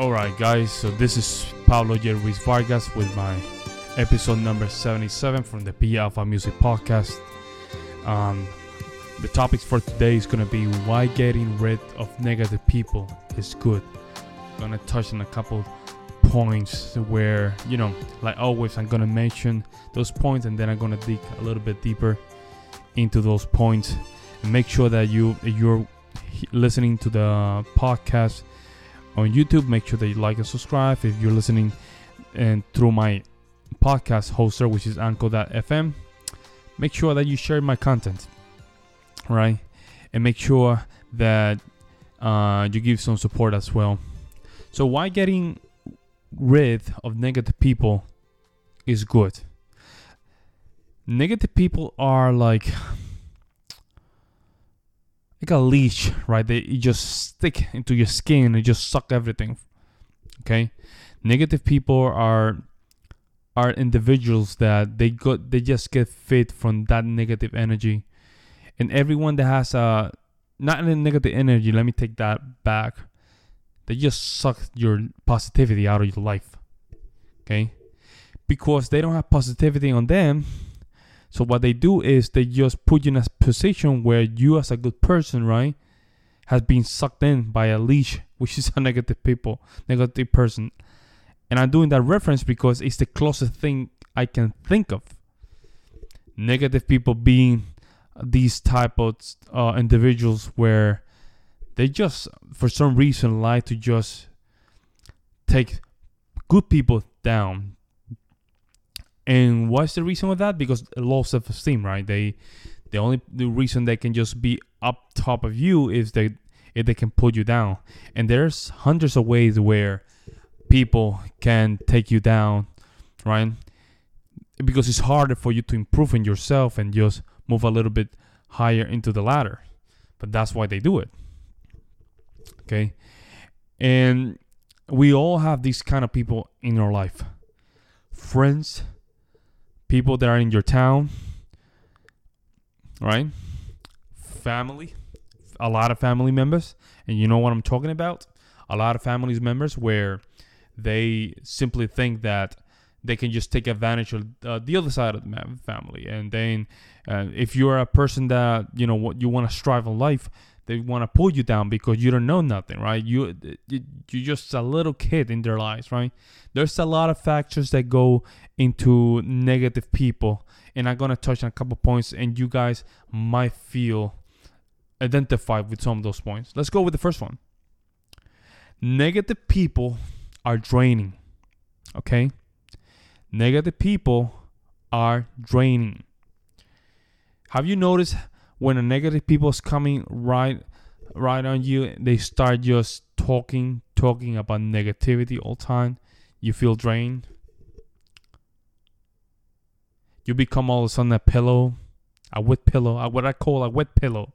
Alright, guys, so this is Pablo J. Vargas with my episode number 77 from the P Alpha Music Podcast. Um, the topics for today is going to be why getting rid of negative people is good. I'm going to touch on a couple points where, you know, like always, I'm going to mention those points and then I'm going to dig a little bit deeper into those points. And make sure that you you're listening to the podcast on YouTube. Make sure that you like and subscribe. If you're listening and through my podcast hoster, which is Anchor.fm, make sure that you share my content, right? And make sure that uh, you give some support as well. So, why getting rid of negative people is good? Negative people are like like a leash, right? They you just stick into your skin and just suck everything. Okay, negative people are are individuals that they got they just get fit from that negative energy, and everyone that has a not a negative energy. Let me take that back. They just suck your positivity out of your life. Okay, because they don't have positivity on them so what they do is they just put you in a position where you as a good person, right, has been sucked in by a leash, which is a negative people, negative person. And I'm doing that reference because it's the closest thing I can think of. Negative people being these type of uh, individuals where they just, for some reason, like to just take good people down, and what's the reason of that? Because low self-esteem, right? They, the only the reason they can just be up top of you is that if they can put you down. And there's hundreds of ways where people can take you down, right? Because it's harder for you to improve in yourself and just move a little bit higher into the ladder. But that's why they do it. Okay. And we all have these kind of people in our life friends, people that are in your town, right? Family, a lot of family members, and you know what I'm talking about? A lot of family members where they simply think that they can just take advantage of uh, the other side of the family and then uh, if you're a person that you know what you want to strive in life they want to pull you down because you don't know nothing right? You you're just a little kid in their lives right? There's a lot of factors that go into negative people and i'm going to touch on a couple points and you guys might feel identified with some of those points. Let's go with the first one. Negative people are draining okay? Negative people are draining. Have you noticed when a negative people is coming right right on you they start just talking talking about negativity all time. You feel drained. You become all of a sudden a pillow a wet pillow a, what i call a wet pillow.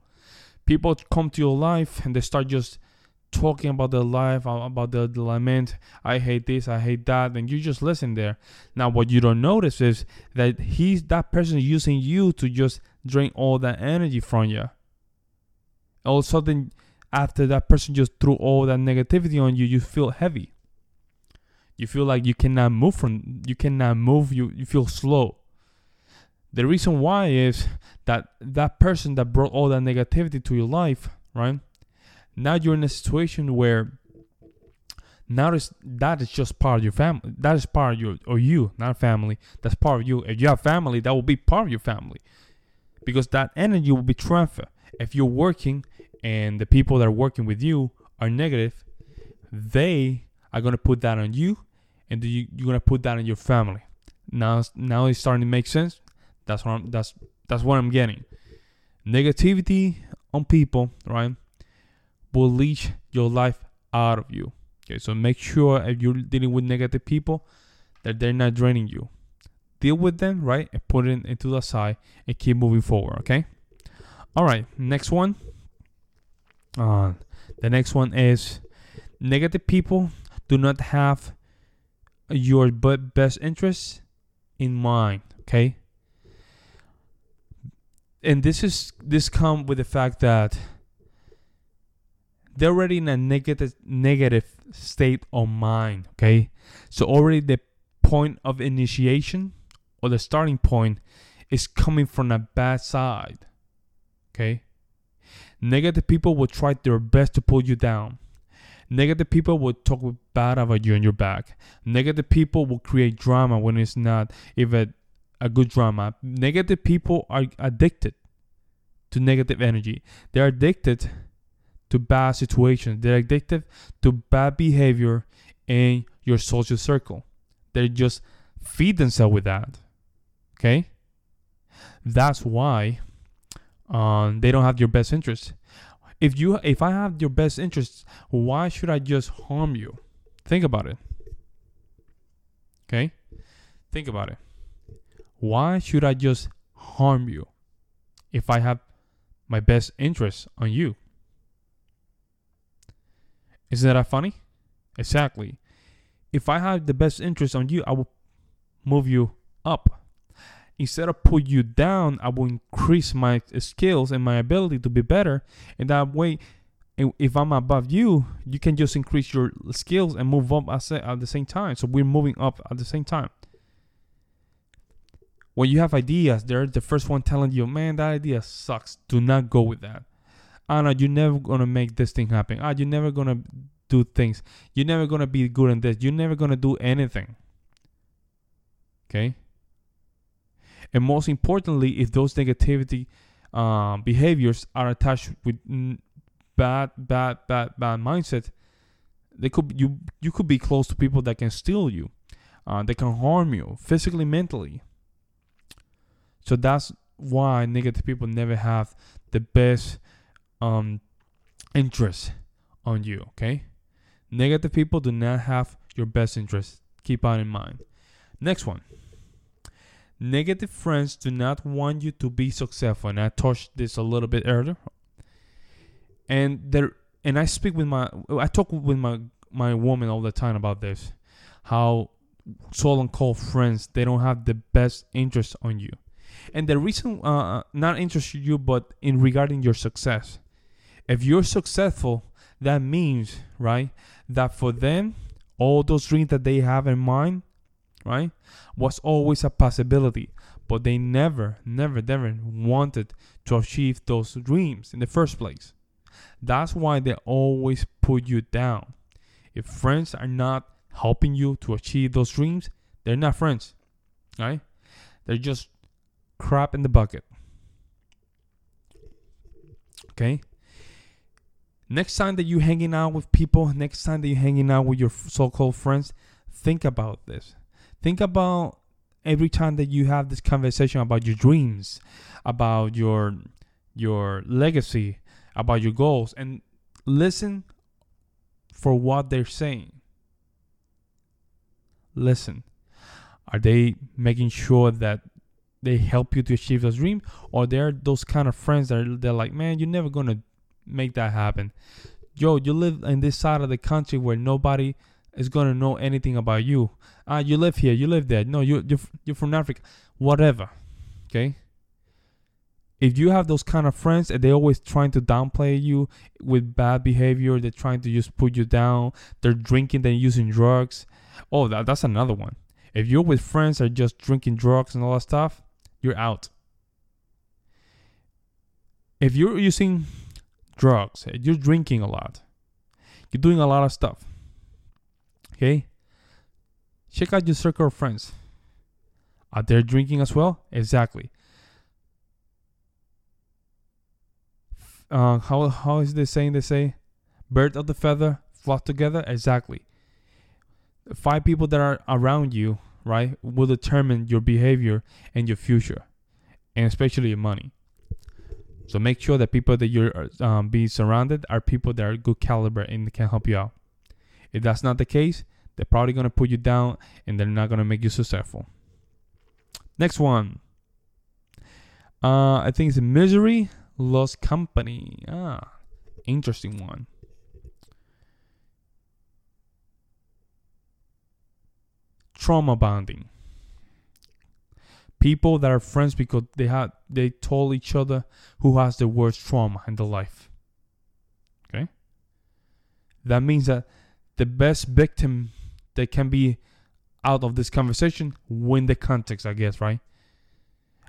People come to your life and they start just talking about their life about the, lament i hate this i hate that and you just listen there now what you don't notice is that he's that person using you to just drain all that energy from you. All of a sudden, after that person just threw all that negativity on you, you feel heavy. You feel like you cannot move from you cannot move, you, you feel slow. The reason why is that that person that brought all that negativity to your life, right? Now you're in a situation where now is that is just part of your family. That is part of your or you, not family. That's part of you. If you have family, that will be part of your family because that energy will be transferred. If you're working and the people that are working with you are negative, they are gonna put that on you, and you, you're gonna put that on your family. Now, now it's starting to make sense. That's what I'm, that's that's what I'm getting. Negativity on people, right, will leach your life out of you. Okay, so make sure if you're dealing with negative people that they're not draining you deal with them, right? And put it into the side and keep moving forward, okay? All right, next one. Uh, the next one is negative people do not have your best interests in mind, okay? And this is this come with the fact that they're already in a negative negative state of mind. Okay, so already the point of initiation or the starting point is coming from a bad side. Okay, negative people will try their best to pull you down. Negative people will talk bad about you in your back. Negative people will create drama when it's not even a good drama. Negative people are addicted to negative energy. They're addicted to bad situations. They're addicted to bad behavior in your social circle. They just feed themselves with that. Okay? That's why um, they don't have your best interest. If you if I have your best interests, why should I just harm you? Think about it. Okay? Think about it. Why should I just harm you if I have my best interests on you? Isn't that funny? Exactly. If I have the best interest on you, I will move you up. Instead of put you down, I will increase my skills and my ability to be better. And that way, if I'm above you, you can just increase your skills and move up at the same time. So we're moving up at the same time. When you have ideas, they're the first one telling you, man, that idea sucks. Do not go with that. Anna, you're never gonna make this thing happen. Ah, you're never gonna do things. You're never gonna be good in this. You're never gonna do anything. Okay. And most importantly, if those negativity uh, behaviors are attached with bad, bad, bad, bad mindset, they could you you could be close to people that can steal you, uh, they can harm you physically, mentally. So that's why negative people never have the best um, interest on you. Okay, negative people do not have your best interest. Keep that in mind. Next one. Negative friends do not want you to be successful, and I touched this a little bit earlier. And there, and I speak with my, I talk with my my woman all the time about this, how so called friends they don't have the best interest on you, and the reason uh, not interest you, but in regarding your success. If you're successful, that means, right, that for them, all those dreams that they have in mind, right, was always a possibility. But they never, never, never wanted to achieve those dreams in the first place. That's why they always put you down. If friends are not helping you to achieve those dreams, they're not friends, right? They're just crap in the bucket. Okay? Next time that you're hanging out with people, next time that you're hanging out with your so called friends, think about this. Think about every time that you have this conversation about your dreams, about your your legacy, about your goals, and listen for what they're saying. Listen. Are they making sure that they help you to achieve those dreams? Or they're those kind of friends that are, they're like, man, you're never gonna make that happen. Yo, you live in this side of the country where nobody is gonna know anything about you. Ah, uh, you live here, you live there. No, you you're, you're from Africa. Whatever. Okay. If you have those kind of friends and they're always trying to downplay you with bad behavior, they're trying to just put you down. They're drinking, they're using drugs. Oh, that, that's another one. If you're with friends that are just drinking drugs and all that stuff, you're out. If you're using drugs, you're drinking a lot, you're doing a lot of stuff. Okay? Check out your circle of friends. Are they drinking as well? Exactly. Uh, how how is this saying? They say, "Bird of the feather flock together." Exactly. Five people that are around you, right, will determine your behavior and your future, and especially your money. So make sure that people that you're um, being surrounded are people that are good caliber and can help you out. If that's not the case, they're probably gonna put you down and they're not gonna make you successful. Next one. Uh, I think it's misery loves company. Ah, interesting one. Trauma bonding people that are friends because they had they told each other who has the worst trauma in their life. Okay? that means that the best victim that can be out of this conversation win the context, I guess, right?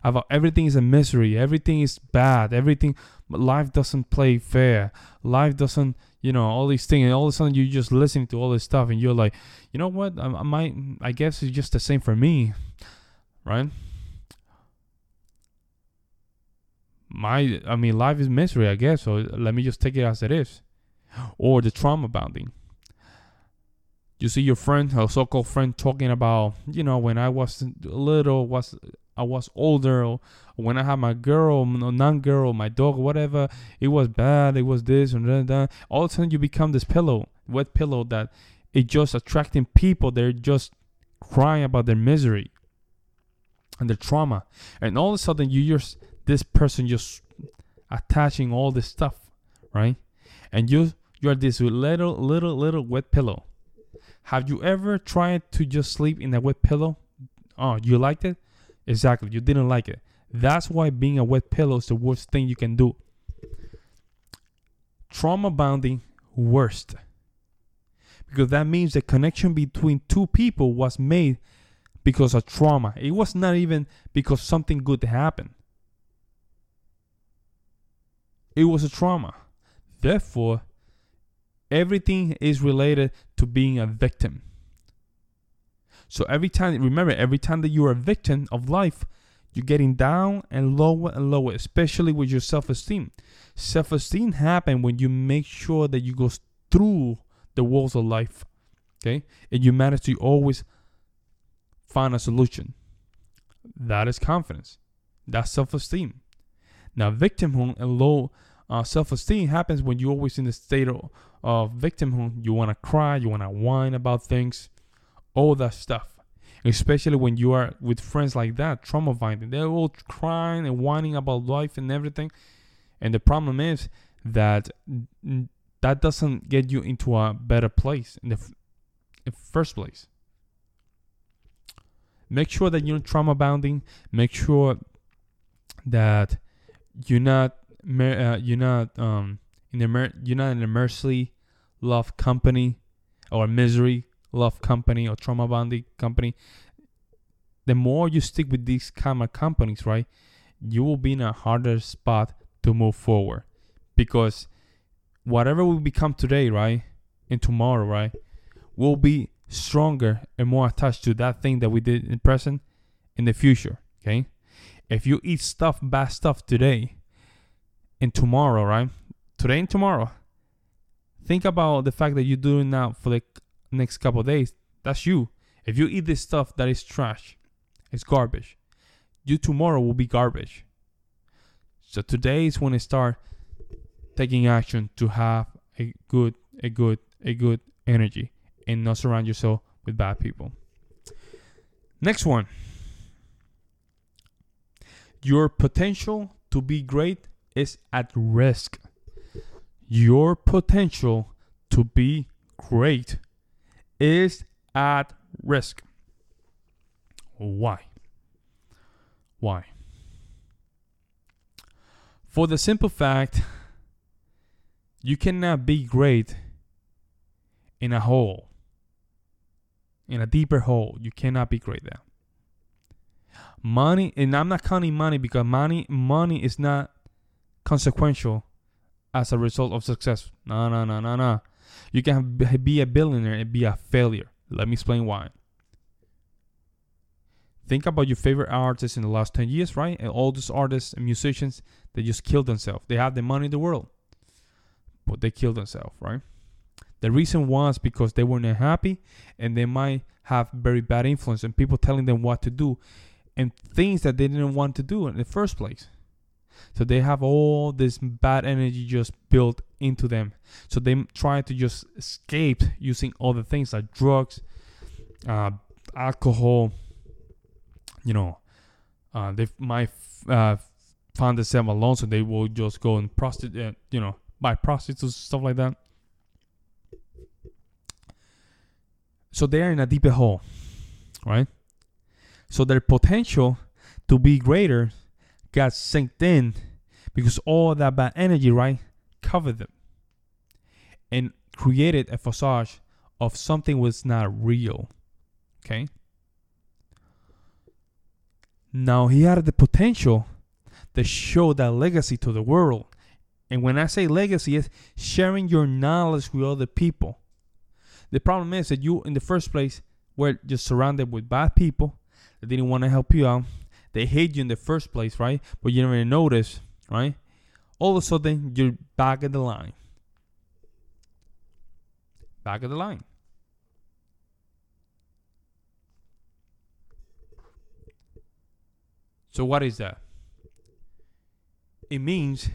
About everything is a misery, everything is bad, everything life doesn't play fair, life doesn't, you know, all these things, and all of a sudden you're just listening to all this stuff, and you're like, you know what? I, I might, I guess it's just the same for me, right? My, I mean, life is misery, I guess. So let me just take it as it is, or the trauma bonding you see your friend, a so-called friend, talking about, you know, when I was little, was I was older, when I had my girl, non-girl, my dog, whatever, it was bad, it was this and that, that. All of a sudden, you become this pillow, wet pillow that it just attracting people. They're just crying about their misery and their trauma, and all of a sudden, you just this person just attaching all this stuff, right? And you you are this little little little wet pillow have you ever tried to just sleep in a wet pillow? Oh, you liked it? Exactly, you didn't like it. That's why being a wet pillow is the worst thing you can do. Trauma bonding, worst. Because that means the connection between two people was made because of trauma. It was not even because something good happened. It was a trauma. Therefore, Everything is related to being a victim. So every time, remember, every time that you're a victim of life, you're getting down and lower and lower, especially with your self esteem. Self esteem happens when you make sure that you go through the walls of life, okay? And you manage to always find a solution. That is confidence. That's self esteem. Now, victimhood and low uh, self esteem happens when you're always in the state of, of victimhood. You want to cry, you want to whine about things, all that stuff. Especially when you are with friends like that, trauma bonding. They're all crying and whining about life and everything. And the problem is that that doesn't get you into a better place in the, f- in first place. Make sure that you're trauma bonding. Make sure that you're not uh, you're not um in the you're not in a mercy love company or misery love company or trauma bonding company the more you stick with these kind of companies right you will be in a harder spot to move forward. Because whatever we become today right and tomorrow right will be stronger and more attached to that thing that we did in present in the future okay if you eat stuff bad stuff today and tomorrow, right? Today and tomorrow. Think about the fact that you're doing now for the next couple days. That's you. If you eat this stuff that is trash, it's garbage. You tomorrow will be garbage. So today is when I start taking action to have a good, a good, a good energy and not surround yourself with bad people. Next one. Your potential to be great is at risk. Your potential to be great is at risk. Why? Why? For the simple fact, you cannot be great in a hole, in a deeper hole. You cannot be great there. Money, and I'm not counting money because money, money is not consequential as a result of success. No, no, no, no, no. You can be a billionaire and be a failure. Let me explain why. Think about your favorite artists in the last 10 years, right? And all those artists and musicians, they just killed themselves. They have the money in the world, but they killed themselves, right? The reason was because they were not happy and they might have very bad influence and people telling them what to do and things that they didn't want to do in the first place. So they have all this bad energy just built into them. So they try to just escape using other things like drugs, uh, alcohol. You know, uh, they might uh, find themselves alone, so they will just go and prostitute. Uh, you know, buy prostitutes stuff like that. So they are in a deeper hole, right? So their potential to be greater got synced in because all that bad energy, right, covered them. And created a facade of something was not real. Okay? Now he had the potential to show that legacy to the world. And when I say legacy, it's sharing your knowledge with other people. The problem is that you, in the first place, were just surrounded with bad people that didn't want to help you out. They hate you in the first place, right? But you never notice, right? All of a sudden, you're back at the line. Back at the line. So what is that? It means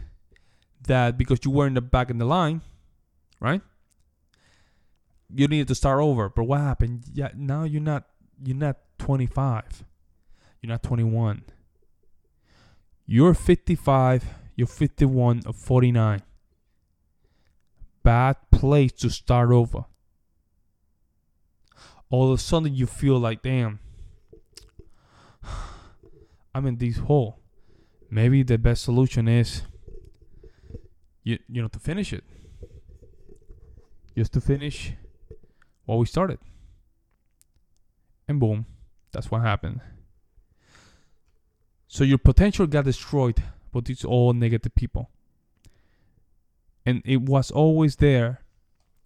that because you were in the back in the line, right? You needed to start over. But what happened? Yeah, now you're not you're not 25. You're not 21. You're 55, you're 51 or 49. Bad place to start over. All of a sudden you feel like, damn, I'm in this hole. Maybe the best solution is you you know to finish it. Just to finish what we started. And boom, that's what happened. So your potential got destroyed, but it's all negative people. And it was always there,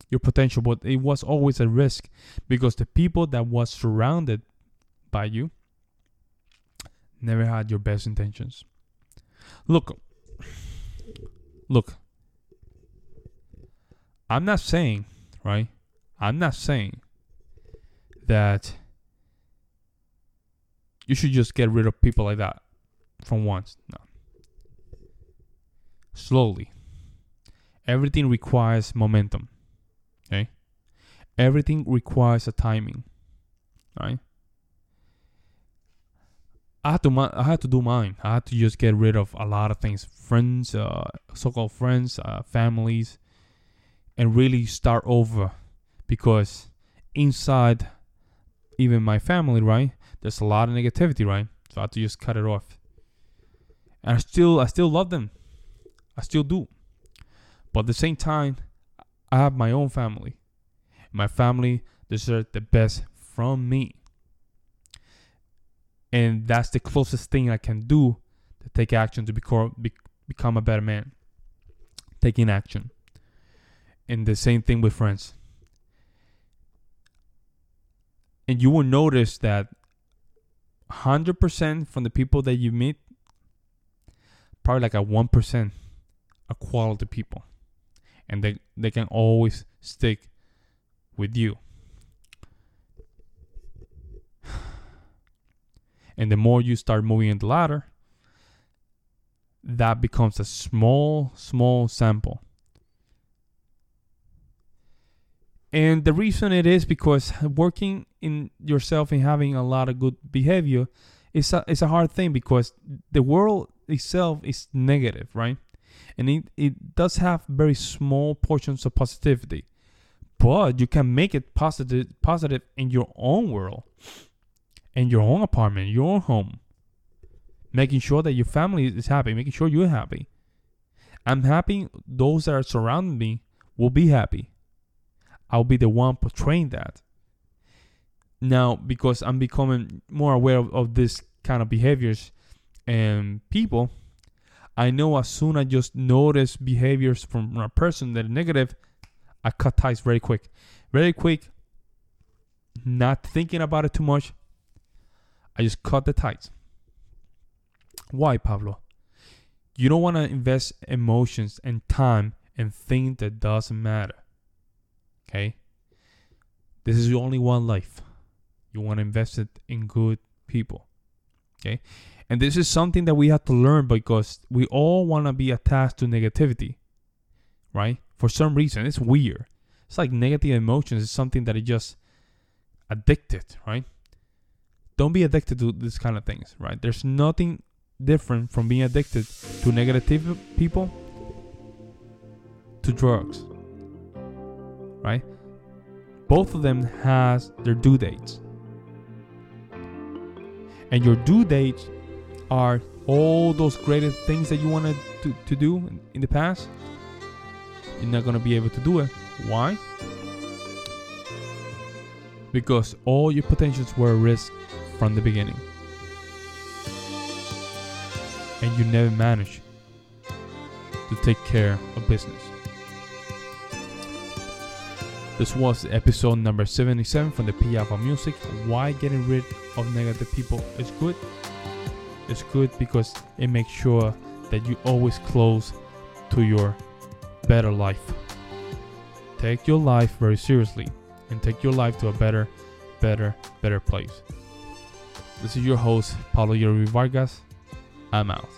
your potential, but it was always a risk because the people that was surrounded by you never had your best intentions. Look, look, I'm not saying, right? I'm not saying that you should just get rid of people like that from once. No. Slowly. Everything requires momentum. Okay? Everything requires a timing. Right? I had to I had to do mine. I had to just get rid of a lot of things, friends, uh, so-called friends, uh, families, and really start over, because inside, even my family, right, there's a lot of negativity, right. So I had to just cut it off. And I still, I still love them, I still do, but at the same time, I have my own family. My family deserves the best from me and that's the closest thing I can do to take action to become become a better man. Taking action, and the same thing with friends. And you will notice that 100% from the people that you meet, probably like a 1% are quality people. And they, they can always stick with you. And the more you start moving in the ladder, that becomes a small, small sample. And the reason it is because working in yourself and having a lot of good behavior is a, it's a hard thing because the world itself is negative, right? And it, it does have very small portions of positivity. But you can make it positive positive in your own world in your own apartment, your own home, making sure that your family is happy, making sure you're happy. I'm happy those that are surrounding me will be happy. I'll be the one portraying that. Now, because I'm becoming more aware of, of this kind of behaviors and people, I know as soon as I just notice behaviors from a person that are negative, I cut ties very quick. Very quick, not thinking about it too much, I just cut the ties. Why, Pablo? You don't want to invest emotions and time in things that doesn't matter. Okay? This is your only one life. You want to invest it in good people. Okay? And this is something that we have to learn because we all want to be attached to negativity. Right? For some reason. It's weird. It's like negative emotions is something that is just addicted, right? don't be addicted to this kind of things, right? There's nothing different from being addicted to negative people to drugs, right? Both of them has their due dates. And your due dates are all those great things that you wanted to, to do in the past. You're not going to be able to do it Why? Because all your potentials were a risk from the beginning. And you never managed to take care of business. This was episode number 77 from the P Alpha Music. Why getting rid of negative people is good? It's good because it makes sure that you always close to your better life. Take your life very seriously and take your life to a better, better, better place. This is your host, Pablo Yuri Vargas. I'm out.